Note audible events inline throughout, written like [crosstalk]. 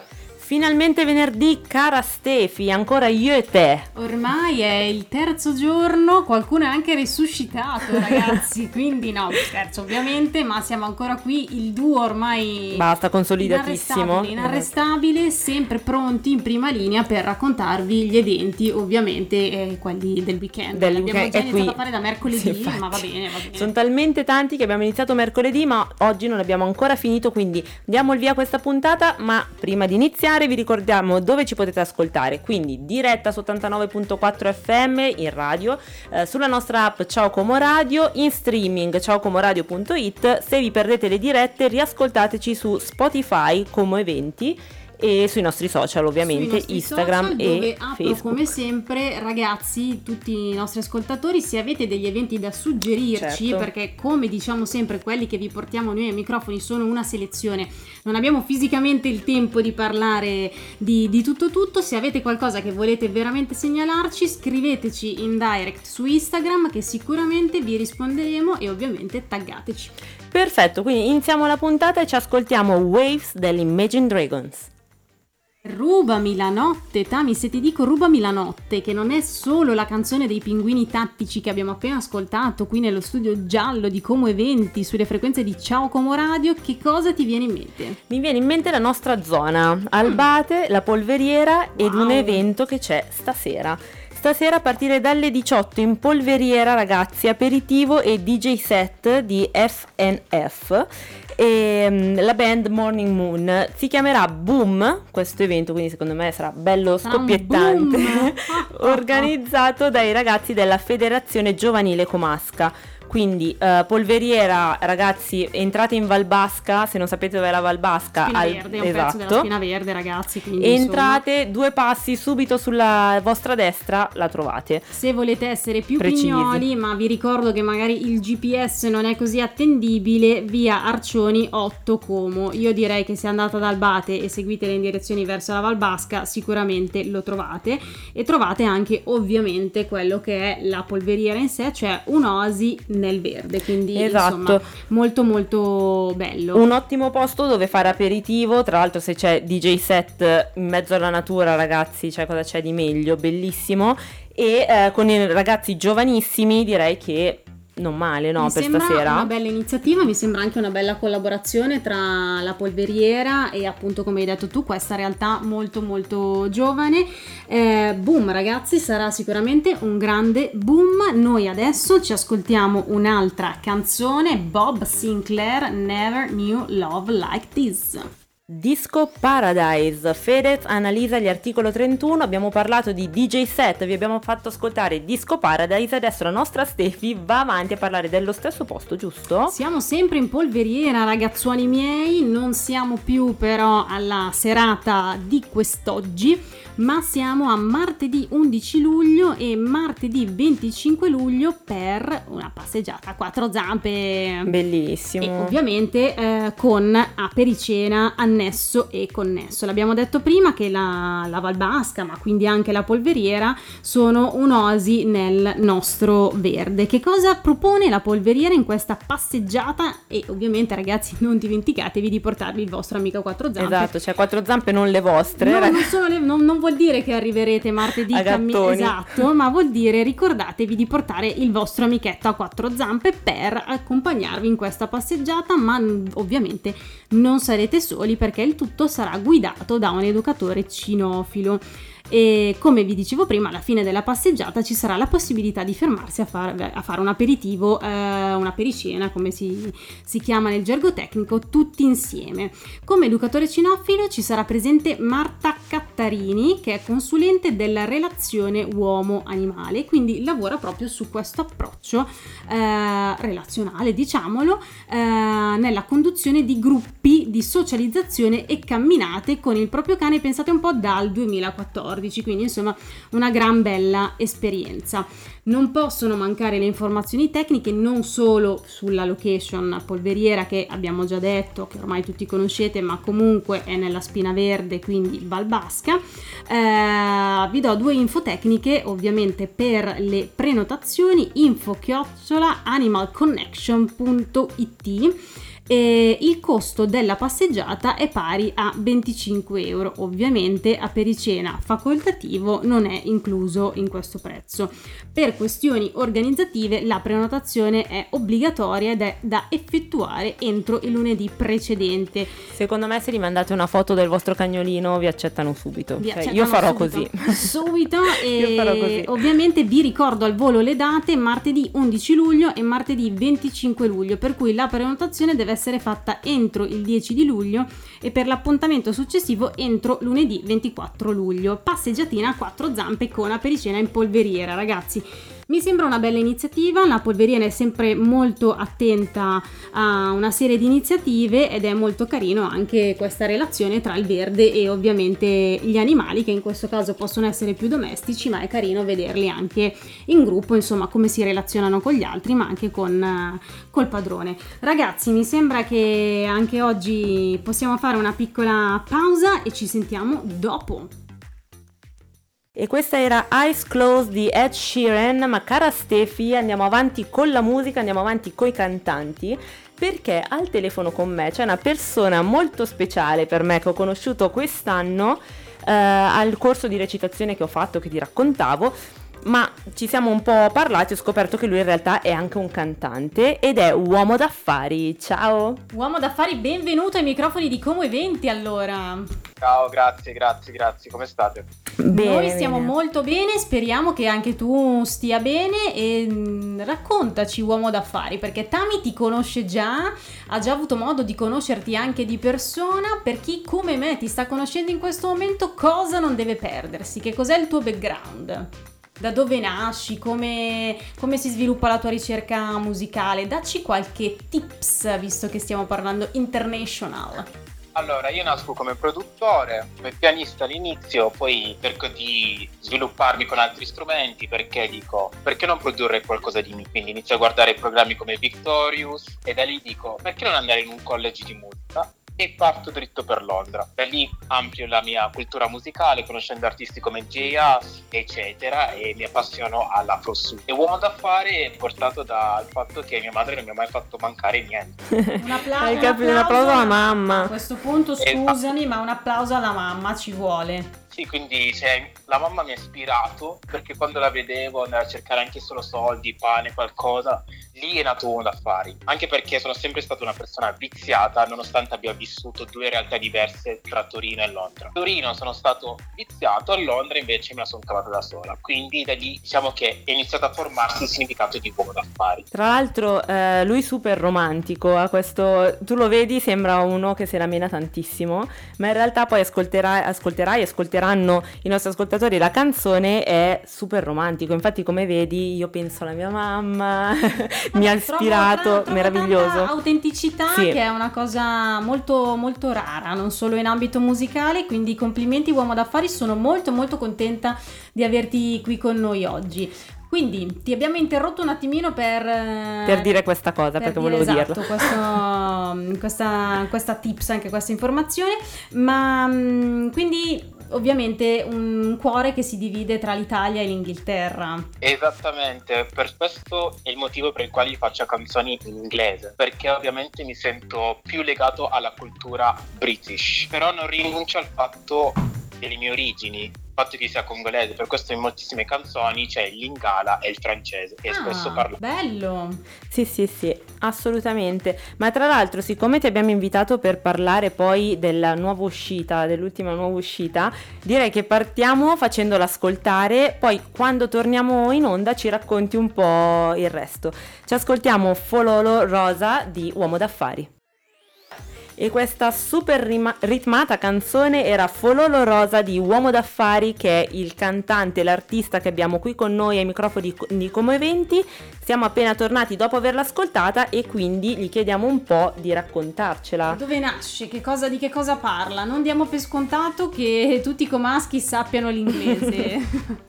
Gracias. Finalmente venerdì, cara Stefi, ancora io e te. Ormai è il terzo giorno, qualcuno è anche risuscitato, ragazzi. [laughs] quindi no, scherzo ovviamente, ma siamo ancora qui, il duo ormai basta consolidatissimo. Inarrestabile, inarrestabile, sempre pronti in prima linea per raccontarvi gli eventi, ovviamente eh, quelli del weekend. Del Li abbiamo weekend, già è iniziato qui. a fare da mercoledì, Sì, ma va bene, va bene. Sono talmente tanti che abbiamo iniziato mercoledì, ma oggi non abbiamo ancora finito, quindi diamo il via a questa puntata, ma prima di iniziare vi ricordiamo dove ci potete ascoltare, quindi diretta su 89.4 FM in radio, eh, sulla nostra app Ciao Como Radio, in streaming ciaocomoradio.it, se vi perdete le dirette riascoltateci su Spotify come eventi e sui nostri social ovviamente, nostri Instagram social, e dove apro Facebook. come sempre ragazzi tutti i nostri ascoltatori se avete degli eventi da suggerirci Certo. perché come diciamo sempre quelli che vi portiamo noi ai microfoni sono una selezione non abbiamo fisicamente il tempo di parlare di, di tutto tutto se avete qualcosa che volete veramente segnalarci scriveteci in direct su Instagram che sicuramente vi risponderemo e ovviamente taggateci Perfetto, quindi iniziamo la puntata e ci ascoltiamo Waves dell'Imagine Dragons. Rubami la notte, Tami, se ti dico Rubami la notte, che non è solo la canzone dei pinguini tattici che abbiamo appena ascoltato qui nello studio giallo di Como Eventi sulle frequenze di Ciao Como Radio, che cosa ti viene in mente? Mi viene in mente la nostra zona, Albate, la polveriera ed un Wow. evento che c'è stasera. Stasera a partire dalle 18 in polveriera ragazzi, aperitivo e DJ set di FNF e mm, la band Morning Moon. Si chiamerà Boom questo evento quindi secondo me sarà bello scoppiettante. [laughs] organizzato dai ragazzi della federazione giovanile comasca quindi eh, polveriera ragazzi entrate in Valbasca se non sapete dove è la Valbasca Spina al- Verde, esatto Verde, ragazzi, quindi insomma, entrate due passi subito sulla vostra destra la trovate se volete essere più Precisi. pignoli, ma vi ricordo che magari il GPS non è così attendibile, via Arcioni 8 Como. Io direi che se andate ad Albate e seguite le indirezioni verso la Valbasca, sicuramente lo trovate e trovate anche ovviamente quello che è la polveriera in sé, cioè un'oasi nel verde, quindi Esatto. insomma molto molto bello. un ottimo posto dove fare aperitivo tra l'altro se c'è DJ set in mezzo alla natura ragazzi cioè cosa c'è di meglio bellissimo e eh, con i ragazzi giovanissimi direi che non male no mi per sembra stasera una bella iniziativa, mi sembra anche una bella collaborazione tra la polveriera e appunto come hai detto tu questa realtà molto molto giovane. Eh, boom ragazzi, sarà sicuramente un grande boom. Noi adesso ci ascoltiamo un'altra canzone, Bob Sinclair, Never Knew Love Like This. Disco Paradise, Fedez analizza gli articolo 31, abbiamo parlato di DJ set, vi abbiamo fatto ascoltare Disco Paradise, adesso la nostra Stefi va avanti a parlare dello stesso posto, giusto? Siamo sempre in polveriera, ragazzuoli miei, non siamo più però alla serata di quest'oggi, ma siamo a martedì 11 luglio e martedì 25 luglio per una passeggiata a quattro zampe. Bellissimo. E ovviamente eh, con apericena annesso e connesso. L'abbiamo detto prima che la, la Valbasca, ma quindi anche la polveriera, sono un'oasi nel nostro verde. Che cosa propone la polveriera in questa passeggiata? E ovviamente ragazzi non dimenticatevi di portarvi il vostro amico a quattro zampe. Esatto, cioè quattro zampe non le vostre. No, ragazzi. non, sono le- non- non vuol dire che arriverete martedì A cammi- esatto, ma vuol dire ricordatevi di portare il vostro amichetto a quattro zampe per accompagnarvi in questa passeggiata, ma ovviamente non sarete soli perché il tutto sarà guidato da un educatore cinofilo. E come vi dicevo prima, alla fine della passeggiata ci sarà la possibilità di fermarsi a, far- a fare un aperitivo, eh, una pericena, come si, si chiama nel gergo tecnico, tutti insieme. Come educatore cinofilo ci sarà presente Marta Cattarini, che è consulente della relazione uomo-animale, quindi lavora proprio su questo approccio eh, relazionale, diciamolo, eh, nella conduzione di gruppi di socializzazione e camminate con il proprio cane, pensate un po' dal 2014, quindi insomma una gran bella esperienza. Non possono mancare le informazioni tecniche non solo sulla location polveriera che abbiamo già detto, che ormai tutti conoscete, ma comunque è nella spina verde, quindi Valbasca. Eh, vi do due info tecniche ovviamente per le prenotazioni info chiocciola animalconnection.it e il costo della passeggiata è pari a 25 euro. Ovviamente a pericena facoltativo non è incluso in questo prezzo. Per questioni organizzative la prenotazione è obbligatoria ed è da effettuare entro il lunedì precedente. Secondo me se gli mandate una foto del vostro cagnolino vi accettano subito. Vi Cioè, accettano io farò subito. così. [laughs] Subito e farò così. ovviamente vi ricordo al volo le date martedì 11 luglio e martedì 25 luglio, per cui la prenotazione deve essere fatta entro il 10 di luglio e per l'appuntamento successivo entro lunedì 24 luglio. Passeggiatina a quattro zampe con apericena in polveriera, ragazzi. Mi sembra una bella iniziativa, la polveriera è sempre molto attenta a una serie di iniziative ed è molto carino anche questa relazione tra il verde e ovviamente gli animali che in questo caso possono essere più domestici ma è carino vederli anche in gruppo, insomma come si relazionano con gli altri ma anche con eh, col padrone. Ragazzi mi sembra che anche oggi possiamo fare una piccola pausa e ci sentiamo dopo. E questa era Eyes Closed di Ed Sheeran, ma cara Stefi andiamo avanti con la musica, andiamo avanti coi cantanti, perché al telefono con me c'è una persona molto speciale per me che ho conosciuto quest'anno eh, al corso di recitazione che ho fatto, che ti raccontavo, ma ci siamo un po' parlati e ho scoperto che lui in realtà è anche un cantante ed è uomo d'affari. Ciao! Uomo d'affari, benvenuto ai microfoni di Como Eventi allora. Ciao, grazie, grazie, grazie, come state? Noi stiamo molto bene, speriamo che anche tu stia bene e mm, raccontaci uomo d'affari perché Tami ti conosce già, ha già avuto modo di conoscerti anche di persona, per chi come me ti sta conoscendo in questo momento cosa non deve perdersi, che cos'è il tuo background? Da dove nasci? Come, come si sviluppa la tua ricerca musicale? Dacci qualche tips, visto che stiamo parlando international. Allora, io nasco come produttore, come pianista all'inizio, poi cerco di svilupparmi con altri strumenti perché dico, perché non produrre qualcosa di mio? Quindi inizio a guardare programmi come Victorious e da lì dico, perché non andare in un college di musica? E parto dritto per Londra. Da lì amplio la mia cultura musicale, conoscendo artisti come J.A.S., eccetera, e mi appassiono all'Afro Soul. E uomo d'affari è portato dal fatto che mia madre non mi ha mai fatto mancare niente. [laughs] Un applauso, Hai capito? Un applauso alla mamma. A questo punto scusami, ma un applauso alla mamma ci vuole. Sì, quindi cioè, la mamma mi ha ispirato perché quando la vedevo andare a cercare anche solo soldi, pane, qualcosa, lì è nato uno d'affari. Anche perché sono sempre stata una persona viziata, nonostante abbia vissuto due realtà diverse tra Torino e Londra. A Torino sono stato viziato, a Londra invece me la sono cavata da sola. Quindi da lì diciamo che è iniziato a formarsi il significato di uomo d'affari. Tra l'altro eh, lui super romantico, ha questo, tu lo vedi sembra uno che se la mena tantissimo, ma in realtà poi ascolterai, ascolterai, ascolteranno i nostri ascoltatori la canzone è super romantico, infatti come vedi io penso alla mia mamma, [laughs] mi ha ispirato, trovo- trovo meraviglioso. autenticità Sì. che è una cosa molto molto rara, non solo in ambito musicale, quindi complimenti uomo d'affari, sono molto molto contenta di averti qui con noi oggi. Quindi ti abbiamo interrotto un attimino per... eh, Per dire questa cosa, per perché dire, volevo esatto, dirlo. questo- [laughs] questa, questa tips, anche questa informazione, ma mm, quindi ovviamente un cuore che si divide tra l'Italia e l'Inghilterra. Esattamente, per questo è il motivo per il quale io faccio canzoni in inglese, perché ovviamente mi sento più legato alla cultura british, però non rinuncio al fatto delle mie origini, fatto che sia congolese, per questo in moltissime canzoni c'è il lingala e il francese, e spesso Ah, parlo. Bello! Sì, sì, sì, assolutamente. Ma tra l'altro, siccome ti abbiamo invitato per parlare poi della nuova uscita, dell'ultima nuova uscita, direi che partiamo facendola ascoltare, poi quando torniamo in onda ci racconti un po' il resto. Ci ascoltiamo Fololo Rosa di Uomo d'Affari. E questa super rima- ritmata canzone era Fololo Rosa di Uomo d'Affari, che è il cantante, l'artista che abbiamo qui con noi ai microfoni di- di Como Eventi. Siamo appena tornati dopo averla ascoltata e quindi gli chiediamo un po' di raccontarcela. Dove nasce? Che cosa, di che cosa parla? Non diamo per scontato che tutti i comaschi sappiano l'inglese. [laughs]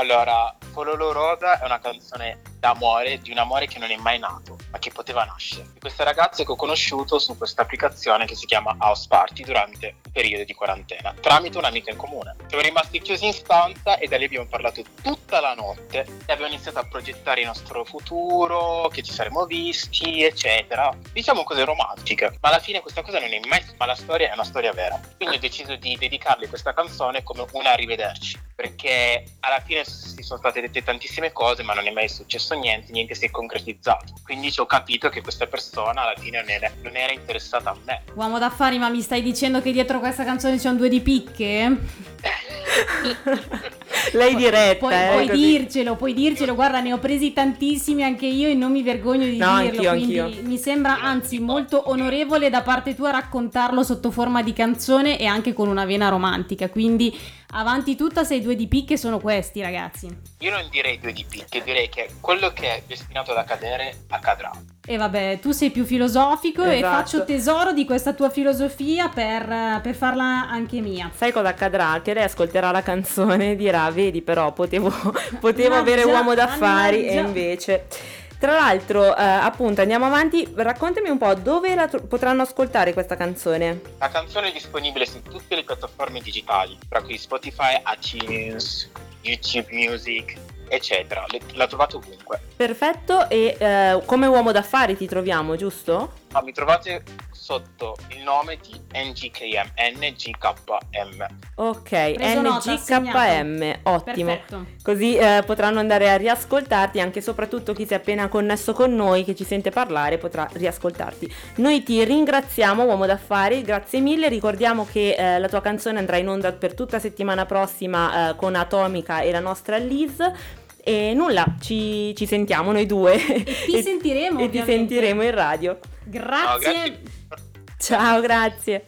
Allora, Fololo Rosa è una canzone d'amore, di un amore che non è mai nato, ma che poteva nascere. Di questa ragazza che ho conosciuto su questa applicazione che si chiama House Party durante il periodo di quarantena, tramite un'amica in comune. Siamo rimasti chiusi in stanza e da lì abbiamo parlato tutta la notte e abbiamo iniziato a progettare il nostro futuro, che ci saremmo visti, eccetera. Diciamo cose romantiche, ma alla fine questa cosa non è mai, ma la storia è una storia vera. Quindi ho deciso di dedicarle questa canzone come un arrivederci, perché alla fine si sono state dette tantissime cose, ma non è mai successo niente, niente si è concretizzato. Quindi ho capito che questa persona alla fine non era, non era interessata a me. Uomo d'affari, ma mi stai dicendo che dietro questa canzone c'è un due di picche? [laughs] Lei diretta, puoi, eh, puoi così. dircelo, puoi dircelo, guarda ne ho presi tantissimi anche io e non mi vergogno di No, dirlo, anch'io, quindi anch'io. mi sembra anzi molto onorevole da parte tua raccontarlo sotto forma di canzone e anche con una vena romantica, quindi avanti tutta se i due di picche sono questi ragazzi. Io non direi due di picche, direi che quello che è destinato ad accadere accadrà. E vabbè, tu sei più filosofico e Esatto. faccio tesoro di questa tua filosofia per, per farla anche mia. Sai cosa accadrà? Che lei ascolterà la canzone e dirà: Vedi, però potevo, [laughs] potevo avere uomo d'affari e mannaggia. invece. Tra l'altro, eh, appunto, andiamo avanti. Raccontami un po' dove la tro- potranno ascoltare questa canzone. La canzone è disponibile su tutte le piattaforme digitali, tra cui Spotify, iTunes, YouTube Music, eccetera. Le- La trovate ovunque. Perfetto, e eh, come uomo d'affari ti troviamo, giusto? Ma mi trovate sotto il nome di NGKM, NGKM. Ok, Preso nota, NGKM, ottimo. Perfetto. Così eh, potranno andare a riascoltarti, anche e soprattutto chi si è appena connesso con noi, che ci sente parlare, potrà riascoltarti. Noi ti ringraziamo, uomo d'affari, grazie mille. Ricordiamo che eh, la tua canzone andrà in onda per tutta settimana prossima eh, con Atomica e la nostra Liz. E nulla, ci, ci sentiamo noi due. [laughs] E ti sentiremo, E ti ovviamente. sentiremo in radio. Grazie. No, grazie. Ciao, grazie.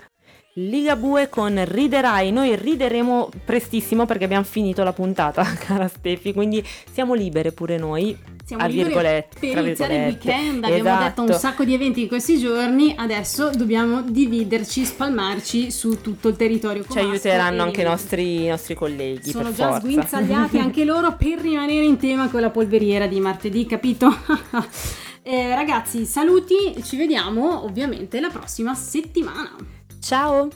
Ligabue con Riderai, noi rideremo prestissimo perché abbiamo finito la puntata, [laughs] cara Stefi, quindi siamo libere pure noi. Siamo a virgolette, per iniziare il weekend, abbiamo Esatto. detto un sacco di eventi in questi giorni, adesso dobbiamo dividerci, spalmarci su tutto il territorio. Ci aiuteranno anche i nostri, i nostri colleghi. Sono già forza. sguinzagliati [laughs] anche loro per rimanere in tema con la polveriera di martedì, capito? [laughs] Eh, ragazzi, saluti, ci vediamo ovviamente la prossima settimana. Ciao!